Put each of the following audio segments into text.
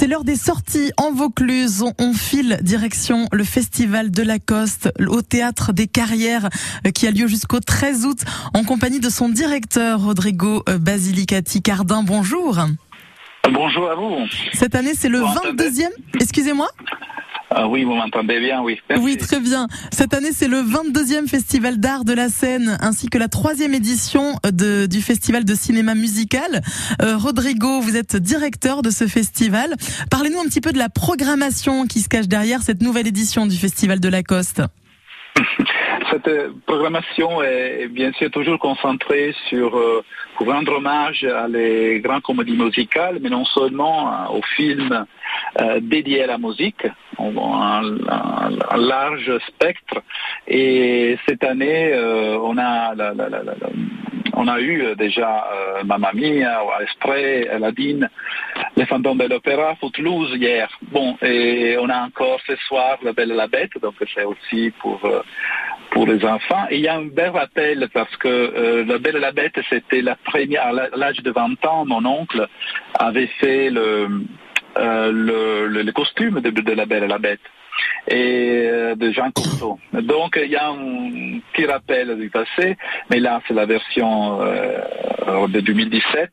C'est l'heure des sorties en Vaucluse. On, file direction le Festival de la Coste au Théâtre des Carrières euh, qui a lieu jusqu'au 13 août en compagnie de son directeur Rodrigo euh, Basilicati Cardin. Bonjour. Bonjour à vous. Cette année, c'est le 22e. Excusez-moi ah oui, vous m'entendez bien, oui. Oui, très bien. Cette année, c'est le 22e Festival d'art de la Seine, ainsi que la troisième édition de, du Festival de cinéma musical. Euh, Rodrigo, vous êtes directeur de ce festival. Parlez-nous un petit peu de la programmation qui se cache derrière cette nouvelle édition du Festival de la Coste. Cette programmation est bien sûr toujours concentrée sur euh, pour rendre hommage à les grandes comédies musicales, mais non seulement euh, aux films euh, dédiés à la musique, un, large spectre. Et cette année, on a on a eu déjà euh, Mamma Mia, Esprit, Aladdin, les fantômes de l'opéra, Footloose hier. Bon, et on a encore ce soir La Belle et la Bête, donc c'est aussi pour pour les enfants. Et il y a un bel rappel parce que euh, La Belle et la Bête, c'était la première, à l'âge de 20 ans, mon oncle avait fait le, euh, le, costume de, La Belle et la Bête et euh, de Jean Cousteau. Donc il y a un petit rappel du passé, mais là c'est la version euh, de 2017.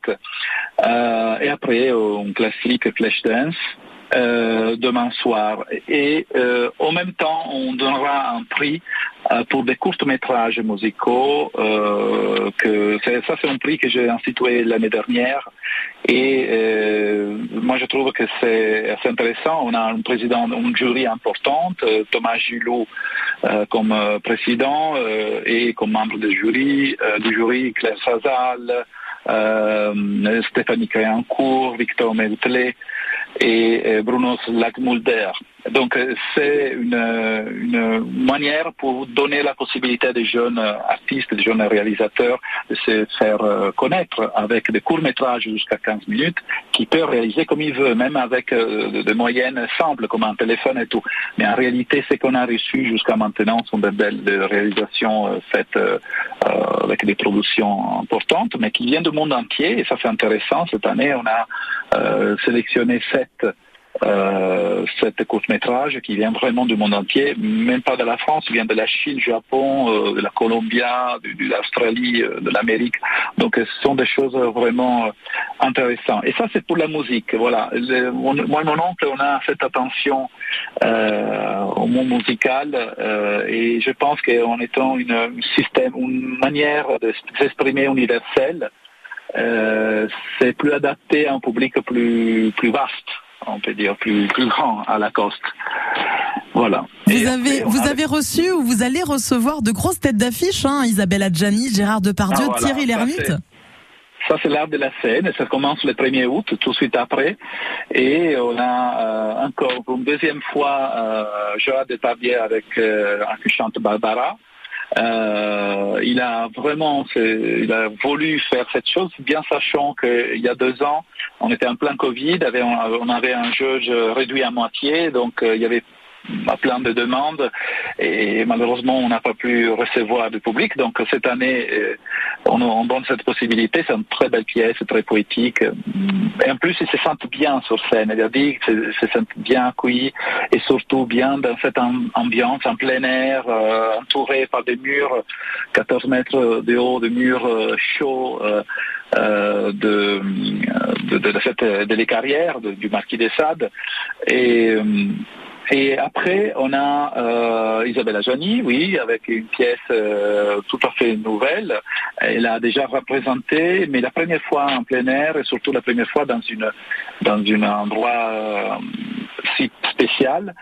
Euh, et après un classique Flashdance euh, demain soir. Et en même temps, on donnera un prix pour des courts métrages musicaux. que ça, c'est un prix que j'ai institué l'année dernière. Et moi, je trouve que c'est assez intéressant. On a un président, une jury importante, Thomas Gilou comme président et comme membre du jury, du jury Claire Sazal, Stéphanie Créancourt, Victor Meltlé et Bruno Lagmulder. Donc euh, c'est une, manière pour donner la possibilité à des jeunes artistes, des jeunes réalisateurs de se faire euh, connaître avec des courts-métrages jusqu'à 15 minutes qui peuvent réaliser comme ils veulent, même avec euh, des moyennes simples comme un téléphone et tout. Mais en réalité, ce qu'on a reçu jusqu'à maintenant sont des belles réalisations faites avec des productions importantes, mais qui viennent du monde entier et ça c'est intéressant. Cette année, on a sélectionné sept euh, cet court-métrage qui vient vraiment du monde entier, même pas de la France, vient de la Chine, du Japon, euh, de la Colombie, de, l'Australie, euh, de l'Amérique. Donc ce sont des choses vraiment intéressantes. Et ça c'est pour la musique. Voilà. moi et mon oncle, on a fait attention au monde musical et je pense qu'en étant une, système, une manière de s'exprimer universelle, c'est plus adapté à un public plus, plus vaste on peut dire, plus, plus grand à la Coste. Voilà. Vous avez, vous avez reçu ou vous allez recevoir de grosses têtes d'affiche, hein, Isabelle Adjani, Gérard Depardieu, ah, Thierry Lhermitte ça, c'est l'art de la scène. Ça commence le 1er août, tout de suite après. Et on a euh, encore une deuxième fois euh, Gérard Depardieu avec euh, un chante Barbara. Euh, il a vraiment, voulu faire cette chose, bien sachant qu'il y a deux ans, on était en plein Covid, on avait un jeu réduit à moitié, donc euh, il y avait plein de demandes et malheureusement on n'a pas pu recevoir du public. Donc cette année euh, on, donne cette possibilité. C'est une très belle pièce, très poétique. Et en plus ils se sentent bien sur scène, c'est-à-dire qu'ils se sentent bien accueillis et surtout bien dans cette ambiance en plein air, euh, par des murs 14 mètres de haut, des murs euh, chauds. de, de, de, cette, de carrières du marquis de Sade. Et et après, on a euh, Isabelle Ajani, oui, avec une pièce euh, tout à fait nouvelle. Elle a déjà représenté, mais la première fois en plein air et surtout la première fois dans une dans un endroit euh, site spécial.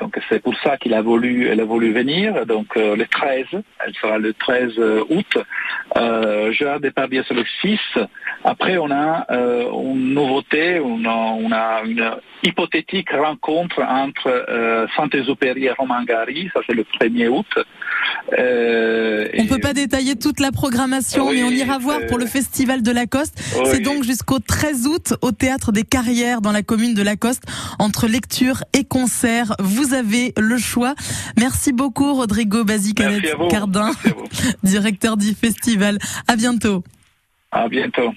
Donc c'est pour ça qu'il a voulu, elle a voulu venir. Donc euh, le 13, elle sera le 13 août. Euh, Gérard Depardieu c'est le 6. Après on a euh, une nouveauté, on a, une hypothétique rencontre entre euh, Saint-Exupéry et Romain Gary. Ça c'est le 1er août. Euh, on ne peut pas détailler toute la programmation, mais on ira voir pour le Festival de Lacoste. C'est donc jusqu'au 13 août au Théâtre des Carrières dans la commune de Lacoste, entre lecture et concert. Vous avez le choix. Merci beaucoup Rodrigo Basic-Cardin, directeur du festival. À bientôt. À bientôt.